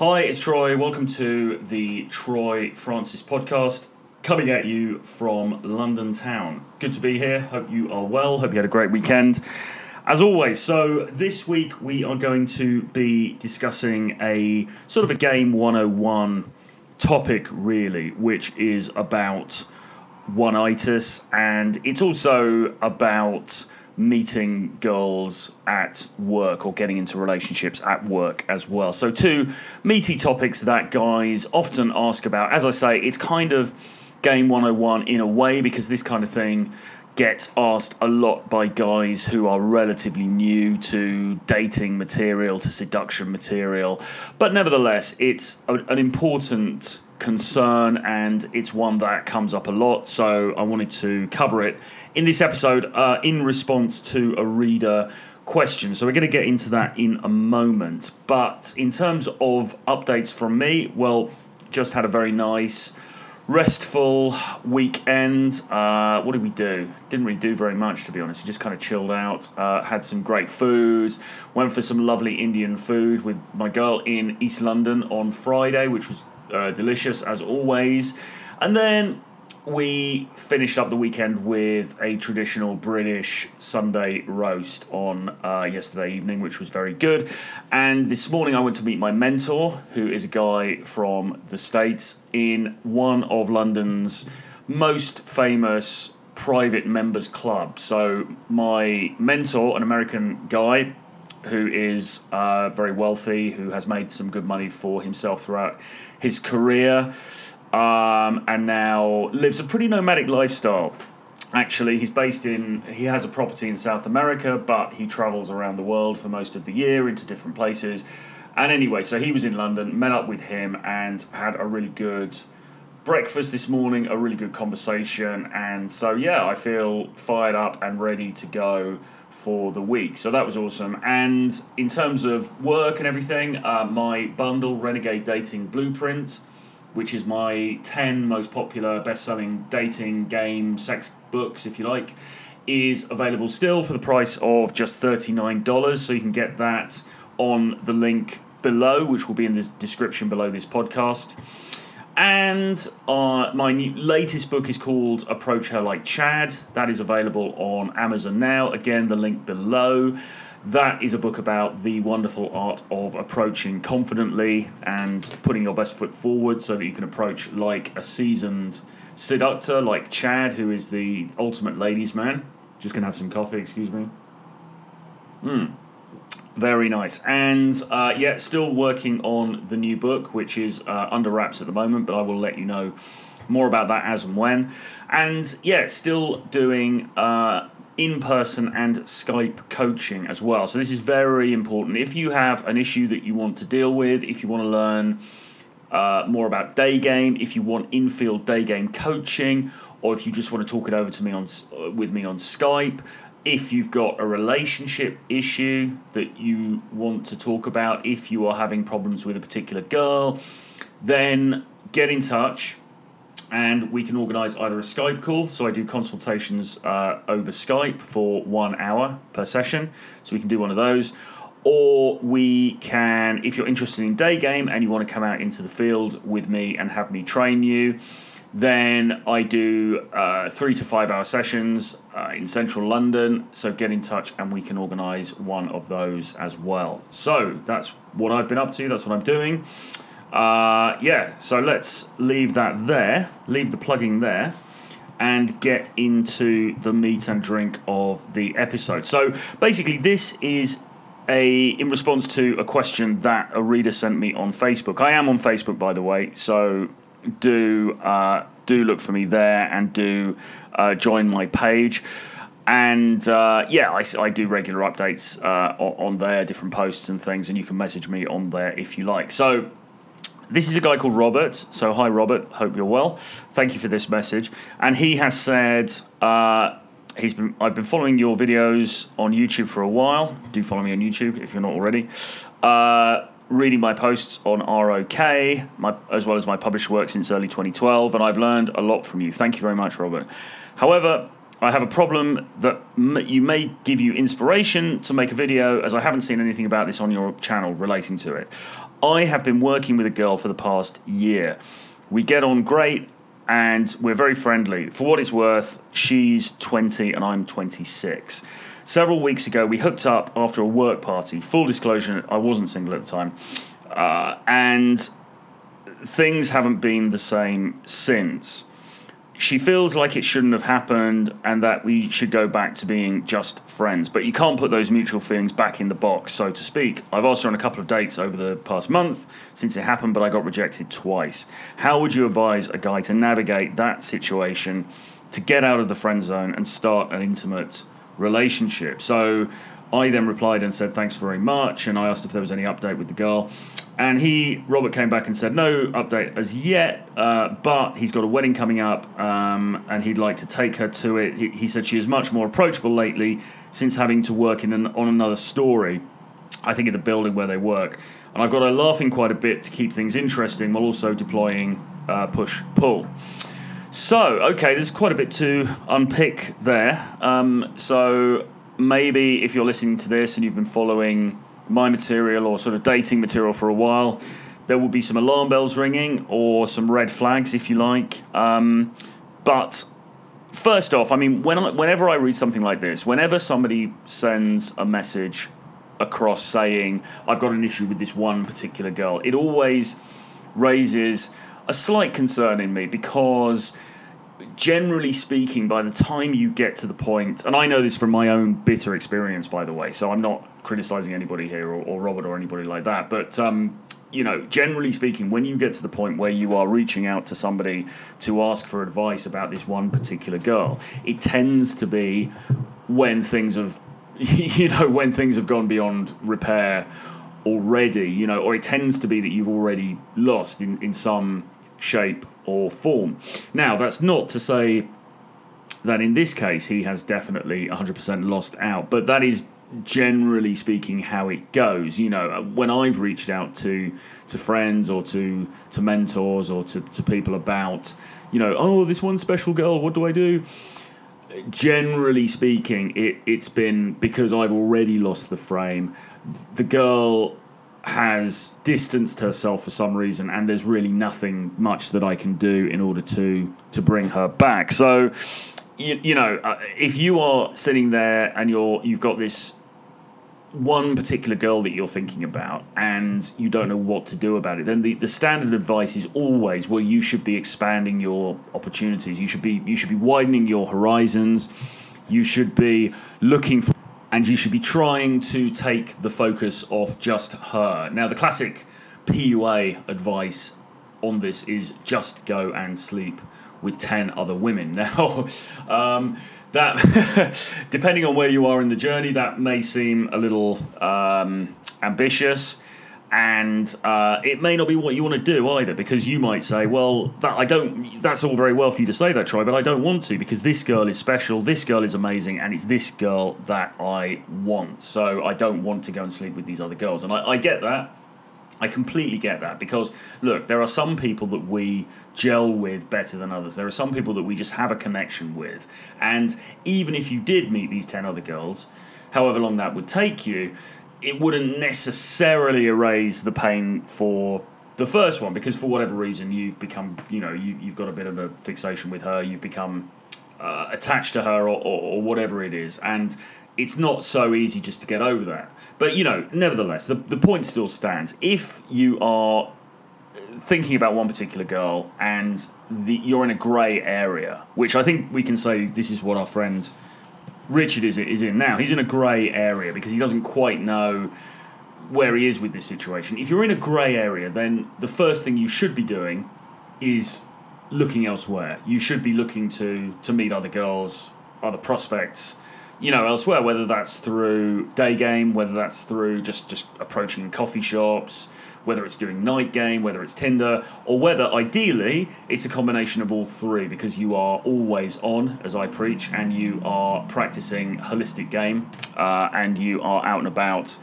Hi, it's Troy. Welcome to the Troy Francis podcast, coming at you from London town. Good to be here. Hope you are well. Hope you had a great weekend. As always, so this week we are going to be discussing a sort of a game 101 topic, really, which is about one-itis, and it's also about meeting girls at work or getting into relationships at work as well. So, two meaty topics that guys often ask about. As I say, it's kind of game 101 in a way because this kind of thing gets asked a lot by guys who are relatively new to dating material, to seduction material. But nevertheless, it's an important concern and it's one that comes up a lot. So I wanted to cover it in this episode uh, in response to a reader question. So we're going to get into that in a moment. But in terms of updates from me, well, just had a very nice restful weekend. Uh, what did we do? Didn't really do very much, to be honest. Just kind of chilled out. Uh, had some great food. Went for some lovely Indian food with my girl in East London on Friday, which was uh, delicious as always. And then we finished up the weekend with a traditional British Sunday roast on uh, yesterday evening, which was very good. And this morning I went to meet my mentor, who is a guy from the States, in one of London's most famous private members clubs. So, my mentor, an American guy, who is uh, very wealthy, who has made some good money for himself throughout his career um, and now lives a pretty nomadic lifestyle. Actually, he's based in, he has a property in South America, but he travels around the world for most of the year into different places. And anyway, so he was in London, met up with him, and had a really good breakfast this morning, a really good conversation. And so, yeah, I feel fired up and ready to go for the week. So that was awesome. And in terms of work and everything, uh, my bundle, Renegade Dating Blueprint, which is my 10 most popular best selling dating game sex books, if you like, is available still for the price of just $39. So you can get that on the link below, which will be in the description below this podcast. And uh, my new, latest book is called Approach Her Like Chad. That is available on Amazon now. Again, the link below. That is a book about the wonderful art of approaching confidently and putting your best foot forward so that you can approach like a seasoned seductor, like Chad, who is the ultimate ladies' man. Just gonna have some coffee, excuse me. Hmm. Very nice. And uh, yeah, still working on the new book, which is uh, under wraps at the moment, but I will let you know more about that as and when. And yeah, still doing uh, in person and Skype coaching as well. So, this is very important. If you have an issue that you want to deal with, if you want to learn uh, more about day game, if you want infield day game coaching, or if you just want to talk it over to me on uh, with me on Skype, if you've got a relationship issue that you want to talk about, if you are having problems with a particular girl, then get in touch and we can organise either a Skype call. So I do consultations uh, over Skype for one hour per session. So we can do one of those. Or we can, if you're interested in day game and you want to come out into the field with me and have me train you, then I do uh, three to five hour sessions uh, in central London. So get in touch and we can organise one of those as well. So that's what I've been up to, that's what I'm doing. Uh, yeah, so let's leave that there, leave the plugging there, and get into the meat and drink of the episode. So basically, this is a in response to a question that a reader sent me on Facebook. I am on Facebook, by the way, so do uh, do look for me there and do uh, join my page. And uh, yeah, I, I, do regular updates uh, on there, different posts and things, and you can message me on there if you like. So this is a guy called Robert. So, hi, Robert. Hope you're well. Thank you for this message. And he has said, uh, he's been, I've been following your videos on YouTube for a while. Do follow me on YouTube if you're not already. Uh, reading my posts on ROK, my, as well as my published work since early 2012, and I've learned a lot from you. Thank you very much, Robert. However, I have a problem that m- you may give you inspiration to make a video, as I haven't seen anything about this on your channel relating to it. I have been working with a girl for the past year. We get on great and we're very friendly. For what it's worth, she's 20 and I'm 26. Several weeks ago, we hooked up after a work party. Full disclosure, I wasn't single at the time. Uh, and things haven't been the same since she feels like it shouldn't have happened and that we should go back to being just friends. But you can't put those mutual feelings back in the box, so to speak. I've asked her on a couple of dates over the past month since it happened, but I got rejected twice. How would you advise a guy to navigate that situation to get out of the friend zone and start an intimate relationship? So I then replied and said, Thanks very much. And I asked if there was any update with the girl. And he, Robert, came back and said, no update as yet, uh, but he's got a wedding coming up um, and he'd like to take her to it. He, he, said she is much more approachable lately since having to work in an, on another storey, I think in the building where they work. And I've got her laughing quite a bit to keep things interesting while also deploying uh, push pull. So, okay, there's quite a bit to unpick there. Um, so, maybe if you're listening to this and you've been following my material or sort of dating material for a while, there will be some alarm bells ringing or some red flags, if you like. Um, but first off, I mean, when I, whenever I read something like this, whenever somebody sends a message across saying, I've got an issue with this one particular girl, it always raises a slight concern in me because generally speaking, by the time you get to the point, and I know this from my own bitter experience, by the way, so I'm not criticizing anybody here or, or Robert or anybody like that, but um, you know, generally speaking, when you get to the point where you are reaching out to somebody to ask for advice about this one particular girl, it tends to be when things have, you know, when things have gone beyond repair already, you know, or it tends to be that you've already lost in, in some shape or form. Now, that's not to say that in this case he has definitely 100% lost out, but that is generally speaking how it goes. You know when i've reached out to to friends or to to mentors or to, to people about you know oh this one special girl what do i do? Generally speaking it, it's been because i've already lost the frame. The girl has distanced herself for some reason and there's really nothing much that i can do in order to to bring her back so you, you know uh, if you are sitting there and you're you've got this one particular girl that you're thinking about and you don't know what to do about it, then the, the standard advice is always well you should be expanding your opportunities. You should be you should be widening your horizons. You should be looking for and you should be trying to take the focus off just her. Now the classic PUA advice on this is just go and sleep with 10 other women. Now, um, that depending on where you are in the journey, that may seem a little um, ambitious, and uh, it may not be what you want to do either. Because you might say, "Well, that I don't. That's all very well for you to say that, Troy, but I don't want to because this girl is special. This girl is amazing, and it's this girl that I want. So I don't want to go and sleep with these other girls." And I, I get that. I completely get that because look, there are some people that we gel with better than others. There are some people that we just have a connection with. And even if you did meet these 10 other girls, however long that would take you, it wouldn't necessarily erase the pain for the first one because for whatever reason you've become, you know, you, you've got a bit of a fixation with her, you've become uh, attached to her or, or, or whatever it is. And it's not so easy just to get over that. But you know, nevertheless, the, the point still stands. If you are thinking about one particular girl and the, you're in a grey area, which I think we can say this is what our friend Richard is is in now. He's in a grey area because he doesn't quite know where he is with this situation. If you're in a grey area, then the first thing you should be doing is looking elsewhere. You should be looking to to meet other girls, other prospects, you know, elsewhere. Whether that's through day game, whether that's through just just approaching coffee shops, whether it's doing night game, whether it's Tinder, or whether ideally it's a combination of all three because you are always on, as I preach, and you are practicing holistic game uh, and you are out and about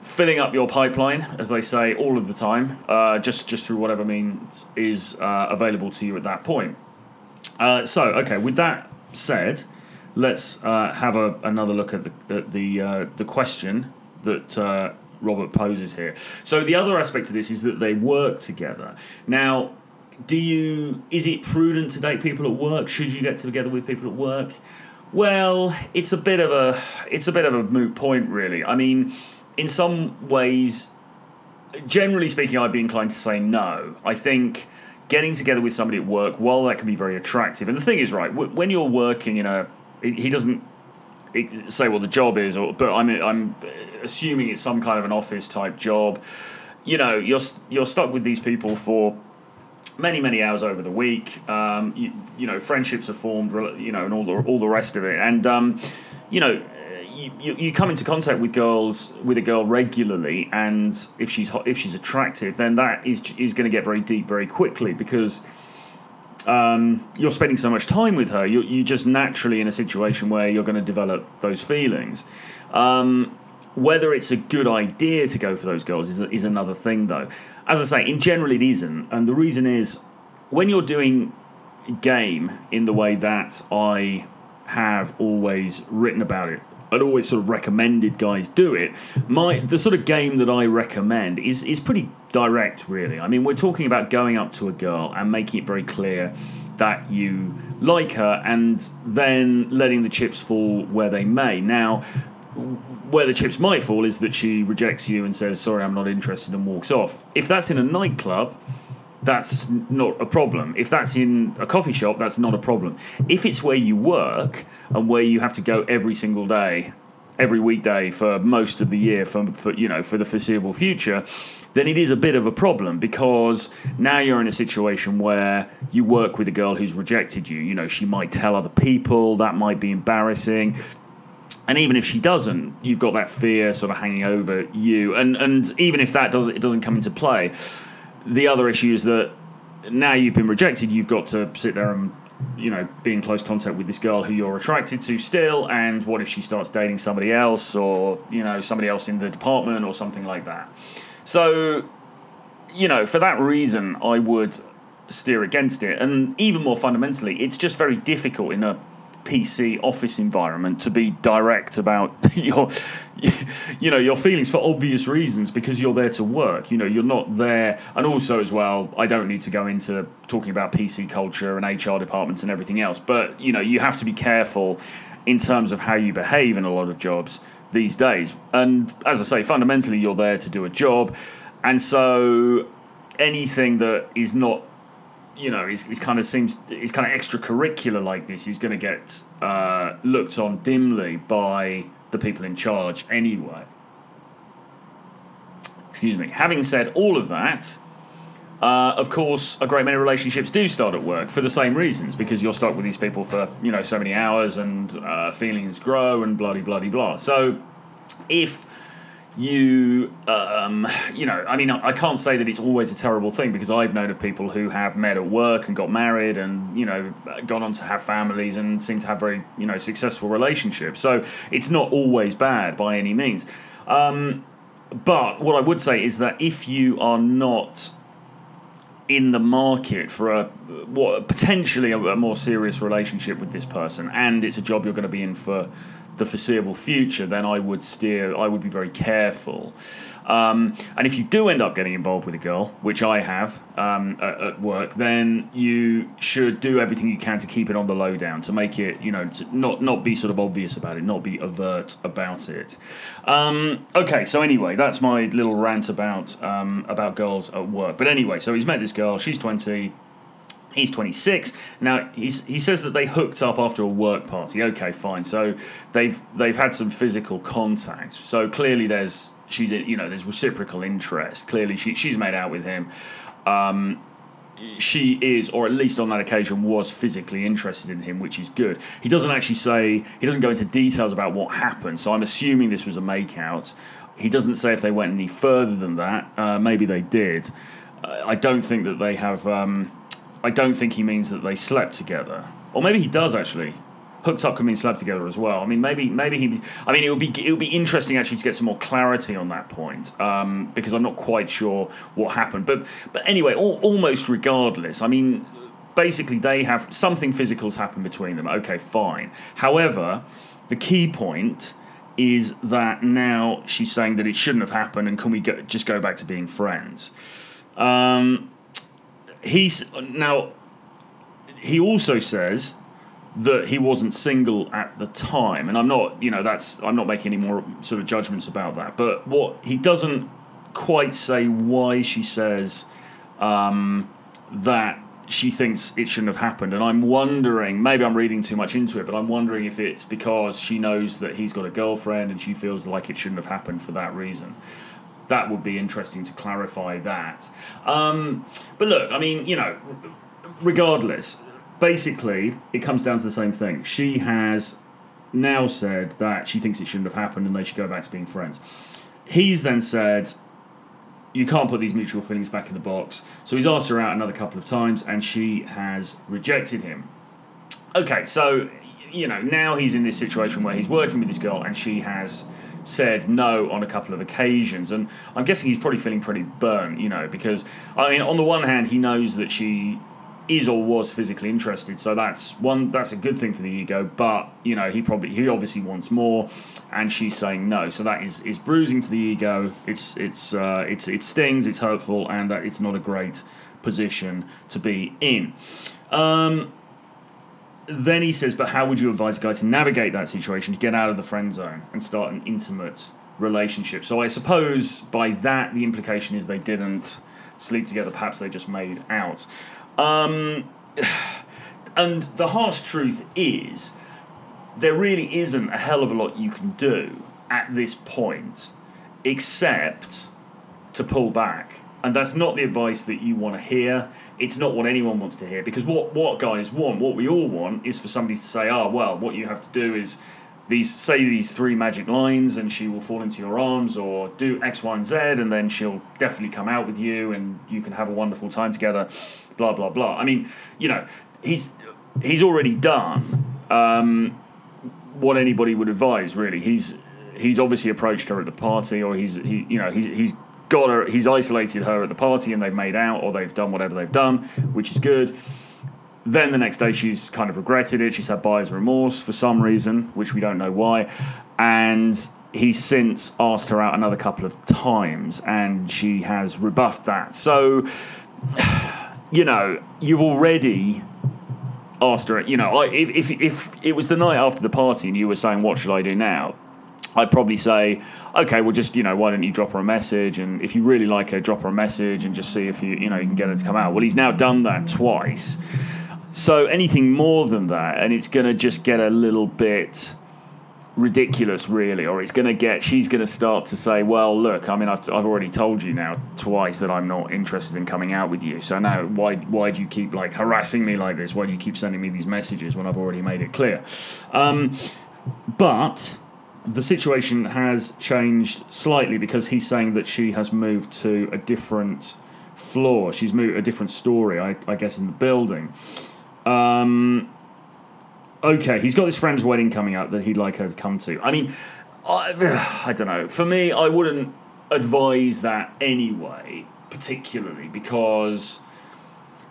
filling up your pipeline, as they say, all of the time, uh, just, just through whatever means is uh, available to you at that point. Uh, so, okay, with that said, let's uh, have a, another look at the, at the, uh, the question that Robert poses here. So the other aspect of this is that they work together. Now, do you is it prudent to date people at work? Should you get together with people at work? Well, it's a bit of a it's a bit of a moot point, really. I mean, in some ways, generally speaking, I'd be inclined to say no. I think getting together with somebody at work, while that can be very attractive, and the thing is, right, when you're working in a, he doesn't say what the job is, or but I'm I'm assuming it's some kind of an office type job. You know, you're you're stuck with these people for many many hours over the week. Um, you, you know, friendships are formed, you know, and all the all the rest of it. And um, you know, you, you come into contact with girls with a girl regularly, and if she's hot, if she's attractive, then that is is going to get very deep very quickly because. Um, you're spending so much time with her, you're, you're just naturally in a situation where you're going to develop those feelings. Um, whether it's a good idea to go for those girls is, is another thing, though. As I say, in general, it isn't. And the reason is when you're doing game in the way that I have always written about it I'd always sort of recommended guys do it. My the sort of game that I recommend is is pretty direct, really. I mean, we're talking about going up to a girl and making it very clear that you like her, and then letting the chips fall where they may. Now, where the chips might fall is that she rejects you and says, "Sorry, I'm not interested," and walks off. If that's in a nightclub that's not a problem. If that's in a coffee shop, that's not a problem. If it's where you work and where you have to go every single day, every weekday for most of the year, for, for you know for the foreseeable future, then it is a bit of a problem because now you're in a situation where you work with a girl who's rejected you. You know, she might tell other people, that might be embarrassing. And even if she doesn't, you've got that fear sort of hanging over you. And and even if that doesn't it doesn't come into play, the other issue is that now you've been rejected, you've got to sit there and you know be in close contact with this girl who you're attracted to still. And what if she starts dating somebody else, or you know somebody else in the department, or something like that? So, you know, for that reason, I would steer against it. And even more fundamentally, it's just very difficult in a PC office environment to be direct about your you know your feelings for obvious reasons because you're there to work. You know you're not there. And also as well I don't need to go into talking about PC culture and HR departments and everything else but you know you have to be careful in terms of how you behave in a lot of jobs these days. And as I say fundamentally you're there to do a job. And so anything that is not you know, he's, he's kind of seems he's kind of extracurricular like this. He's going to get uh, looked on dimly by the people in charge anyway. Excuse me. Having said all of that, uh, of course, a great many relationships do start at work for the same reasons because you're stuck with these people for you know so many hours and uh, feelings grow and bloody bloody blah. So, if you um, you know i mean i can't say that it's always a terrible thing because i've known of people who have met at work and got married and you know gone on to have families and seem to have very you know successful relationships. So it's not always bad by any means. Um, but what i would say is that if you are not in the market for a what potentially a, a more serious relationship with this person and it's a job you're going to be in for the foreseeable future, then I would steer. I would be very careful. Um, and if you do end up getting involved with a girl, which I have um, at, at, work, then you should do everything you can to keep it on the lowdown, to make it, you know, not not be sort of obvious about it, not be overt about it. Um, okay, so anyway, that's my little rant about um, about girls at work. But anyway, so he's met this girl. She's twenty. He's 26 now. He's, he says that they hooked up after a work party. Okay, fine. So they've they've had some physical contact. So clearly there's she's you know there's reciprocal interest. Clearly she she's made out with him. Um, she is, or at least on that occasion, was physically interested in him, which is good. He doesn't actually say he doesn't go into details about what happened. So I'm assuming this was a makeout. He doesn't say if they went any further than that. Uh, maybe they did. Uh, I don't think that they have. Um, I don't think he means that they slept together, or maybe he does actually. Hooked up can mean slept together as well. I mean, maybe maybe he. I mean, it would be it would be interesting actually to get some more clarity on that point um, because I'm not quite sure what happened. But but anyway, all, almost regardless. I mean, basically they have something physical's happened between them. Okay, fine. However, the key point is that now she's saying that it shouldn't have happened, and can we go, just go back to being friends? Um, he's now. He also says that he wasn't single at the time, and I'm not. You know, that's I'm not making any more sort of judgments about that. But what he doesn't quite say why she says um, that she thinks it shouldn't have happened. And I'm wondering, maybe I'm reading too much into it, but I'm wondering if it's because she knows that he's got a girlfriend and she feels like it shouldn't have happened for that reason. That would be interesting to clarify that. Um, but look, I mean, you know, regardless, basically, it comes down to the same thing. She has now said that she thinks it shouldn't have happened and they should go back to being friends. He's then said, you can't put these mutual feelings back in the box. So he's asked her out another couple of times and she has rejected him. Okay, so, you know, now he's in this situation where he's working with this girl and she has said no on a couple of occasions. And I'm guessing he's probably feeling pretty burnt, you know, because, I mean, on the one hand, he knows that she is or was physically interested. So that's one that's a good thing for the ego. But you know he probably he obviously wants more, and she's saying no. So that is is bruising to the ego. It's it's uh, it's it stings. It's hurtful, and that it's not a great position to be in. Um, then he says, but how would you advise a guy to navigate that situation to get out of the friend zone and start an intimate relationship? So I suppose by that the implication is they didn't sleep together. Perhaps they just made out. Um, and the harsh truth is, there really isn't a hell of a lot you can do at this point except to pull back. And that's not the advice that you want to hear. It's not what anyone wants to hear because what, what guys want, what we all want, is for somebody to say, oh, well, what you have to do is these say these three magic lines and she will fall into your arms or do X, Y, and Z and then she'll definitely come out with you and you can have a wonderful time together blah blah blah. I mean, you know, he's he's already done um, what anybody would advise. Really, he's he's obviously approached her at the party, or he's he you know he's he's got her, he's isolated her at the party, and they've made out, or they've done whatever they've done, which is good. Then the next day, she's kind of regretted it. She's had buyer's remorse for some reason, which we don't know why. And he's since asked her out another couple of times, and she has rebuffed that. So you know, you've already asked her, you know, if, if, if it was the night after the party and you were saying, what should I do now? I'd probably say, okay, well, just, you know, why don't you drop her a message? And if you really like her, drop her a message and just see if you, you know, you can get her to come out. Well, he's now done that twice. So anything more than that, and it's going to just get a little bit ridiculous, really, or it's going to get, she's going to start to say, well, look, I mean, I've, I've already told you now twice that I'm not interested in coming out with you. So now, why, why do you keep like harassing me like this? Why do you keep sending me these messages when I've already made it clear? Um, but the situation has changed slightly because he's saying that she has moved to a different floor. She's moved a different storey, I, I guess, in the building. Um, okay, he's got his friend's wedding coming up that he'd like her to come to. I mean, I, I don't know. For me, I wouldn't advise that anyway, particularly because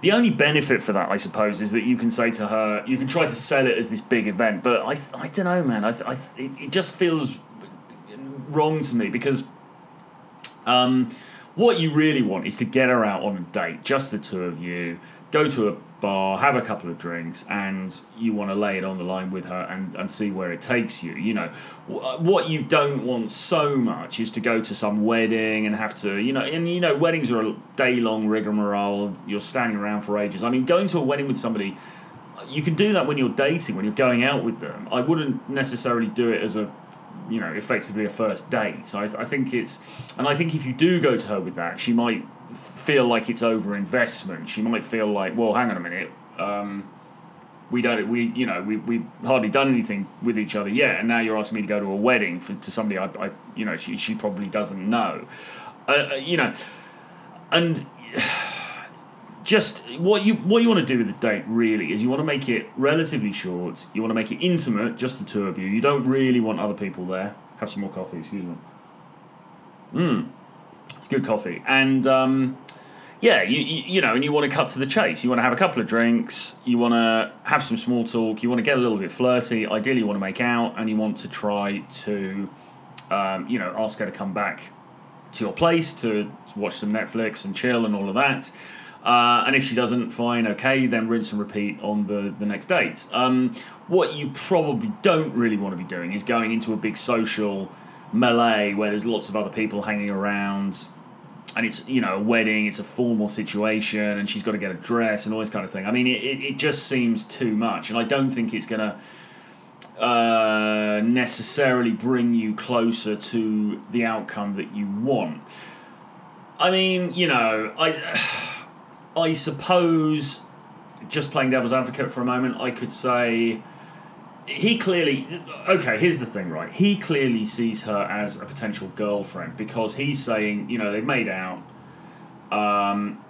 the only benefit for that, I suppose, is that you can say to her, you can try to sell it as this big event. But I, I don't know, man. I, I, it, just feels wrong to me because um, what you really want is to get her out on a date, just the two of you, go to a bar, have a couple of drinks, and you want to lay it on the line with her and, and see where it takes you. You know, uh, what you don't want so much is to go to some wedding and have to, you know, and you know, weddings are a day long rigmarole. You're standing around for ages. I mean, going to a wedding with somebody, uh, you can do that when you're dating, when you're going out with them. I wouldn't necessarily do it as a you know, effectively a first date. So I, I think it's, and I think if you do go to her with that, she might feel like it's over investment. She might feel like, well, hang on a minute, um, we don't, we, you know, we we hardly done anything with each other yet, and now you're asking me to go to a wedding for, to somebody I, I, you know, she she probably doesn't know, uh, uh you know, and. Just what you what you want to do with the date really is you want to make it relatively short. You want to make it intimate, just the two of you. You don't really want other people there. Have some more coffee, excuse me. Mmm. Good coffee. And um, yeah, you, you, you know, and you want to cut to the chase. You want to have a couple of drinks. You want to have some small talk. You want to get a little bit flirty. Ideally, you want to make out, and you want to try to, um, you know, ask her to come back to your place to watch some Netflix and chill and all of that. Uh, and if she doesn't, fine, okay, then rinse and repeat on the, the next date. Um, what you probably don't really want to be doing is going into a big social melee where there's lots of other people hanging around and it's you know a wedding it's a formal situation and she's got to get a dress and all this kind of thing. I mean it, it, it just seems too much and i don't think it's going to uh, necessarily bring you closer to the outcome that you want. I mean you know i i suppose just playing devil's advocate for a moment i could say he clearly okay here's the thing right? He clearly sees her as a potential girlfriend because he's saying you know they've made out. Um,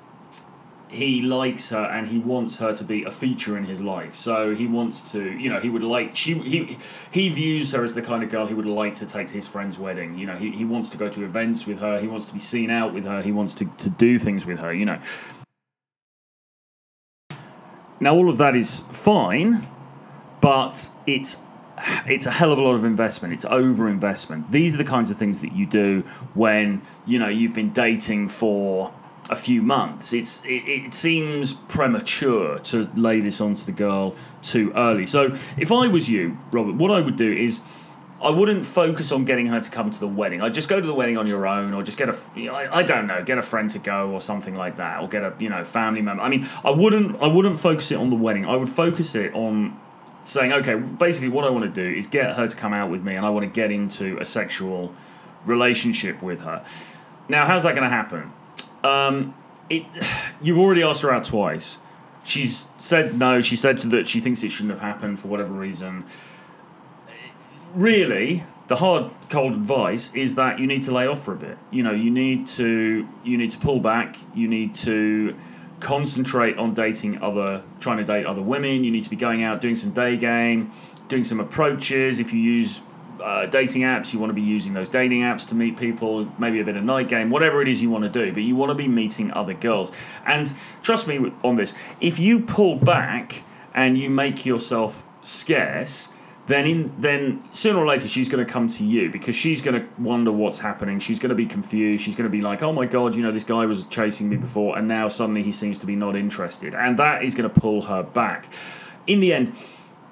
he likes her and he wants her to be a feature in his life. So he wants to you know he would like she he he views her as the kind of girl he would like to take to his friend's wedding. You know he, he wants to go to events with her. He wants to be seen out with her. He wants to, to do things with her you know. Now all of that is fine but it's it's a hell of a lot of investment. It's over investment. These are the kinds of things that you do when you know you've been dating for a few months. It's it, it seems premature to lay this onto the girl too early. So if I was you, Robert, what I would do is. I wouldn't focus on getting her to come to the wedding. I'd just go to the wedding on your own, or just get a, I, I don't know, get a friend to go, or something like that, or get a, you know, family member. I mean, I wouldn't, I wouldn't focus it on the wedding. I would focus it on saying, okay, basically what I want to do is get her to come out with me and I want to get into a sexual relationship with her. Now, how's that going to happen? Um, it, you've already asked her out twice. She's said no. She said that she thinks it shouldn't have happened for whatever reason. Really, the hard, cold advice is that you need to lay off for a bit. You know, you need to you need to pull back. You need to concentrate on dating other, trying to date other women. You need to be going out, doing some day game, doing some approaches. If you use uh, dating apps, you want to be using those dating apps to meet people, maybe a bit of night game, whatever it is you want to do, but you want to be meeting other girls. And trust me on this, if you pull back and you make yourself scarce, then in then sooner or later she's going to come to you because she's going to wonder what's happening. She's going to be confused. She's going to be like, "Oh my god, you know this guy was chasing me before, and now suddenly he seems to be not interested," and that is going to pull her back. In the end,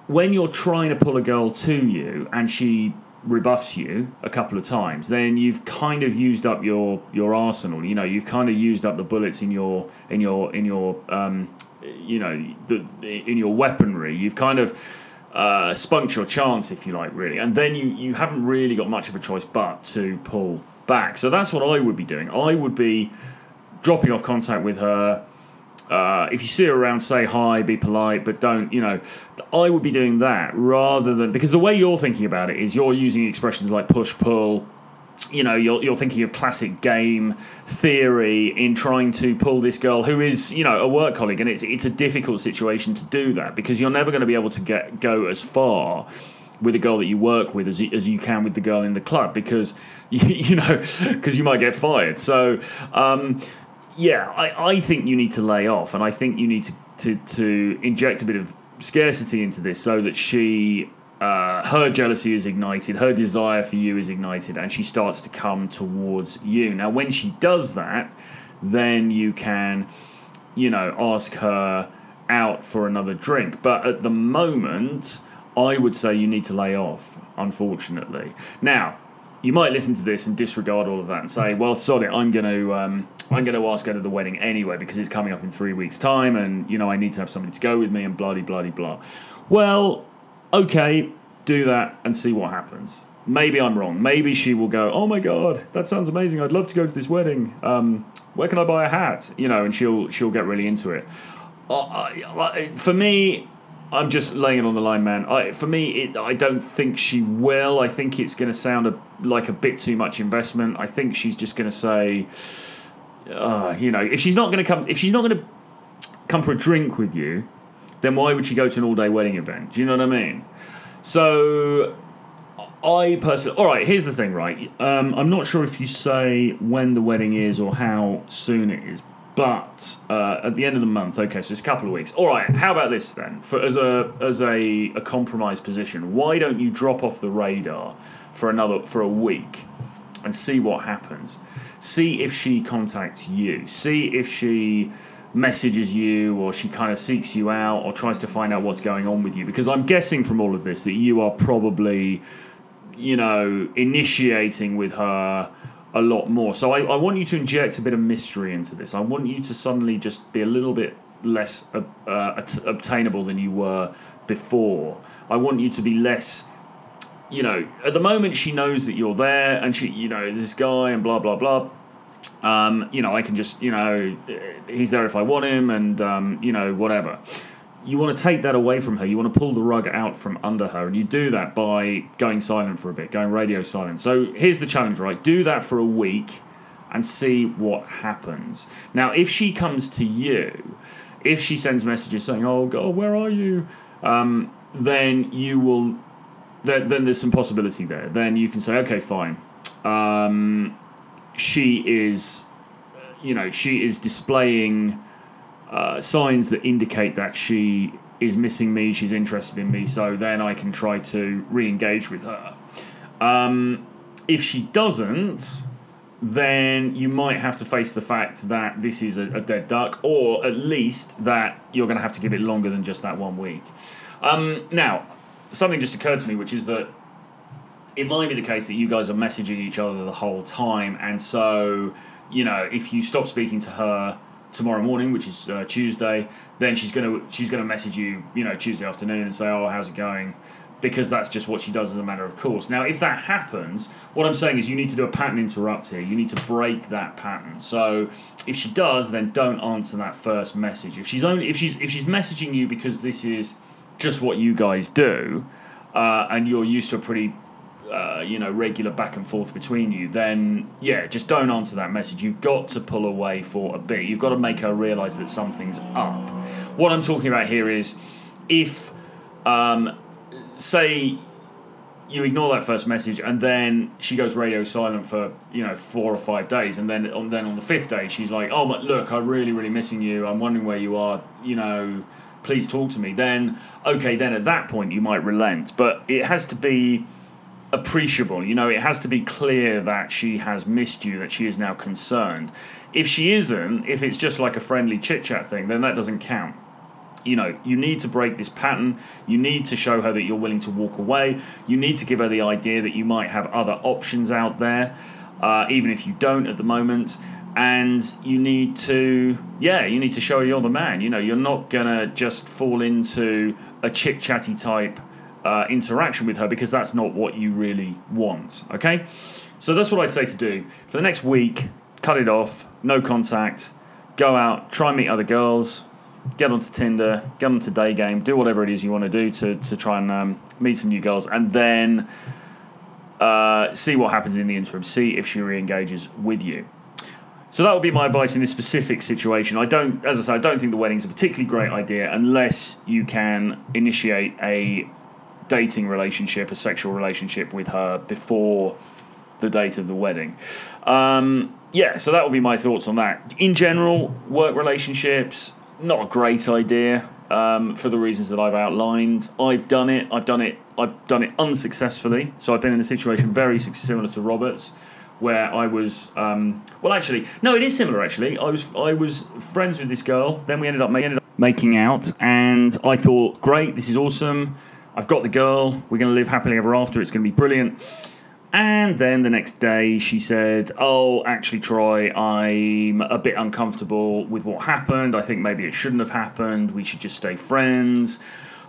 when you're trying to pull a girl to you and she rebuffs you a couple of times, then you've kind of used up your your arsenal. You know, you've kind of used up the bullets in your in your in your um, you know the in your weaponry. You've kind of uh, spunked your chance, if you like, really. And then you, you haven't really got much of a choice but to pull back. So that's what I would be doing. I would be dropping off contact with her. Uh, if you see her around, say hi, be polite, but don't, you know, I would be doing that rather than because the way you're thinking about it is you're using expressions like push, pull, you know you're, you're thinking of classic game theory in trying to pull this girl who is you know a work colleague and it's it's a difficult situation to do that because you're never going to be able to get go as far with a girl that you work with as you, as you can with the girl in the club because you, you know because you might get fired. So um, yeah I, I think you need to lay off and I think you need to, to to inject a bit of scarcity into this so that she uh, her jealousy is ignited, her desire for you is ignited, and she starts to come towards you. Now, when she does that, then you can, you know, ask her out for another drink. But at the moment, I would say you need to lay off, unfortunately. Now, you might listen to this and disregard all of that and say, "Well, sorry, I'm going to um, I'm going to ask her to the wedding anyway because it's coming up in three weeks' time, and you know I need to have somebody to go with me and bloody bloody blah." Well, okay, do that and see what happens. Maybe I'm wrong. Maybe she will go, oh my god, that sounds amazing. I'd love to go to this wedding. Um, where can I buy a hat? You know, and she'll she'll get really into it. Uh, for me, I'm just laying it on the line, man. I, for me, it, I don't think she will. I think it's going to sound a, like a bit too much investment. I think she's just going to say, uh, you know, if she's not going to come, if she's not going to come for a drink with you, then why would she go to an all day wedding event? Do you know what I mean? So, I personally. All right, here's the thing, right? Um, I'm not sure if you say when the wedding is or how soon it is, but uh, at the end of the month, okay, so it's a couple of weeks. All right, how about this then? For as a as a, a compromise position, why don't you drop off the radar for another for a week and see what happens? See if she contacts you. See if she messages you or she kind of seeks you out or tries to find out what's going on with you because I'm guessing from all of this that you are probably you know initiating with her a lot more. So I, I want you to inject a bit of mystery into this. I want you to suddenly just be a little bit less uh, uh, obtainable than you were before. I want you to be less. You know, at the moment she knows that you're there, and she, you know, this guy and blah blah blah. Um, you know, I can just, you know, he's there if I want him, and um, you know, whatever you want to take that away from her. You want to pull the rug out from under her, and you do that by going silent for a bit, going radio silent. So here's the challenge, right? Do that for a week and see what happens. Now, if she comes to you, if she sends messages saying, "Oh God, where are you?" Um, then you will. Then, then there's some possibility there. Then you can say, "Okay, fine." Um, she is, you know, she is displaying uh, signs that indicate that she is missing me, she's interested in me, so then I can try to re engage with her. Um, if she doesn't, then you might have to face the fact that this is a, a dead duck, or at least that you're going to have to give it longer than just that one week. Um, now, something just occurred to me, which is that it might be the case that you guys are messaging each other the whole time, and so, you know, if you stop speaking to her tomorrow morning, which is uh, Tuesday, then she's gonna she's gonna message you, you know, Tuesday afternoon and say, "Oh, how's it going?" Because that's just what she does as a matter of course. Now, if that happens, what I'm saying is you need to do a pattern interrupt here. You need to break that pattern. So, if she does, then don't answer that first message. If she's only if she's if she's messaging you because this is just what you guys do, uh, and you're used to a pretty uh, you know, regular back and forth between you, then yeah, just don't answer that message. You've got to pull away for a bit. You've got to make her realise that something's up. What I'm talking about here is if, um, say, you ignore that first message and then she goes radio silent for you know four or five days and then on then on the fifth day she's like oh my, look i'm really really missing you i'm wondering where you are you know please talk to me then okay then at that point you might relent but it has to be appreciable. You know, it has to be clear that she has missed you, that she is now concerned. If she isn't, if it's just like a friendly chit chat thing, then that doesn't count. You know, you need to break this pattern. You need to show her that you're willing to walk away. You need to give her the idea that you might have other options out there, uh, even if you don't at the moment. And you need to, yeah, you need to show her you're the man. You know, you're not gonna just fall into a chit chatty type uh, interaction with her because that's not what you really want. Okay? So that's what I'd say to do. For the next week, cut it off, no contact, go out, try and meet other girls, get onto Tinder, get onto Day Game, do whatever it is you want to do to, to try and um, meet some new girls, and then uh, see what happens in the interim. See if she re engages with you. So that would be my advice in this specific situation. I don't, as I say, I don't think the wedding's a particularly great idea unless you can initiate a dating relationship, a sexual relationship with her before the date of the wedding. Um, yeah, so that would be my thoughts on that. In general, work relationships, not a great idea um, for the reasons that I've outlined. I've done it. I've done it. I've done it unsuccessfully. So I've been in a situation very similar to Robert's, where I was. Um, well, actually, no, it is similar. Actually, I was I was friends with this girl. Then we ended up, ended up making out, and I thought, great, this is awesome. I've got the girl. We're going to live happily ever after. It's going to be brilliant. And then the next day, she said, Oh, actually, Troy, I'm a bit uncomfortable with what happened. I think maybe it shouldn't have happened. We should just stay friends.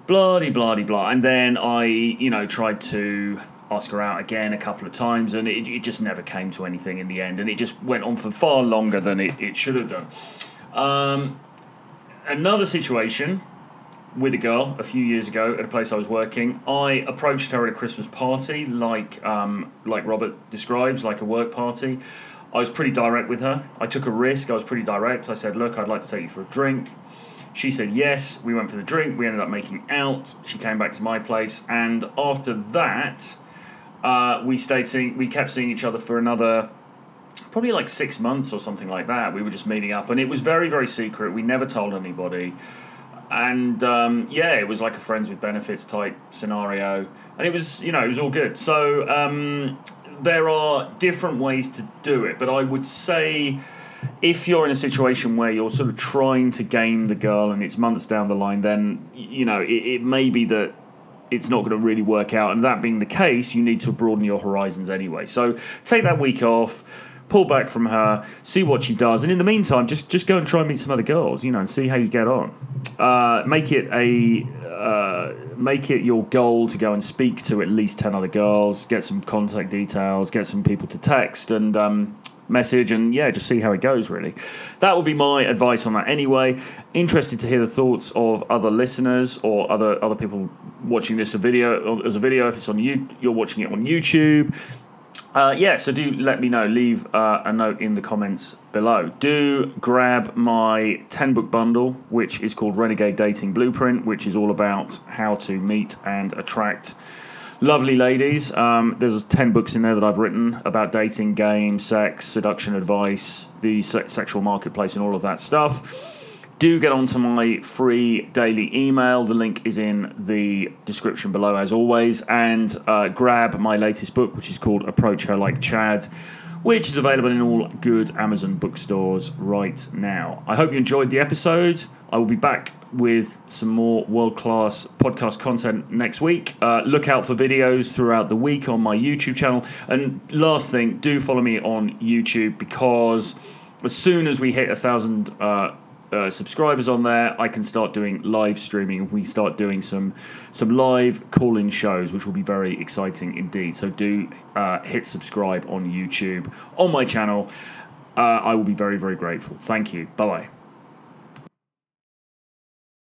Blah, blah, blah. And then I, you know, tried to ask her out again a couple of times, and it, it just never came to anything in the end. And it just went on for far longer than it, it should have done. Um, another situation with a girl a few years ago at a place I was working. I approached her at a Christmas party, like um, like Robert describes, like a work party. I was pretty direct with her. I took a risk. I was pretty direct. I said, "Look, I'd like to take you for a drink." She said yes. We went for the drink. We ended up making out. She came back to my place, and after that, uh, we stayed seeing. We kept seeing each other for another probably like six months or something like that. We were just meeting up, and it was very, very secret. We never told anybody. And um, yeah, it was like a friends with benefits type scenario, and it was you know it was all good. So um, there are different ways to do it, but I would say if you're in a situation where you're sort of trying to game the girl and it's months down the line, then you know it, it may be that it's not going to really work out. And that being the case, you need to broaden your horizons anyway. So take that week off, pull back from her, see what she does, and in the meantime, just just go and try and meet some other girls, you know, and see how you get on. Uh, make it a uh, make it your goal to go and speak to at least ten other girls, get some contact details, get some people to text, and um, message and yeah just see how it goes really. That would be my advice on that anyway. Interested to hear the thoughts of other listeners or other other people watching this a video as a video if it's on you you're watching it on youtube uh, yeah, so do let me know. Leave uh, a note in the comments below. Do grab my 10 book bundle, which is called Renegade Dating Blueprint, which is all about how to meet and attract lovely ladies. Um, there's 10 books in there that I've written about dating, game, sex, seduction advice, the se- sexual marketplace, and all of that stuff do get onto my free daily email. The link is in the description below, as always. And uh, grab my latest book, which is called Approach Her Like Chad, which is available in all good Amazon bookstores right now. I hope you enjoyed the episode. I will be back with some more world class podcast content next week. Uh, look out for videos throughout the week on my YouTube channel. And last thing, do follow me on YouTube because as soon as we hit a thousand. Uh, uh, subscribers on there, I can start doing live streaming. We start doing some some live call-in shows, which will be very exciting indeed. So do uh, hit subscribe on YouTube on my channel. Uh, I will be very very grateful. Thank you. Bye bye.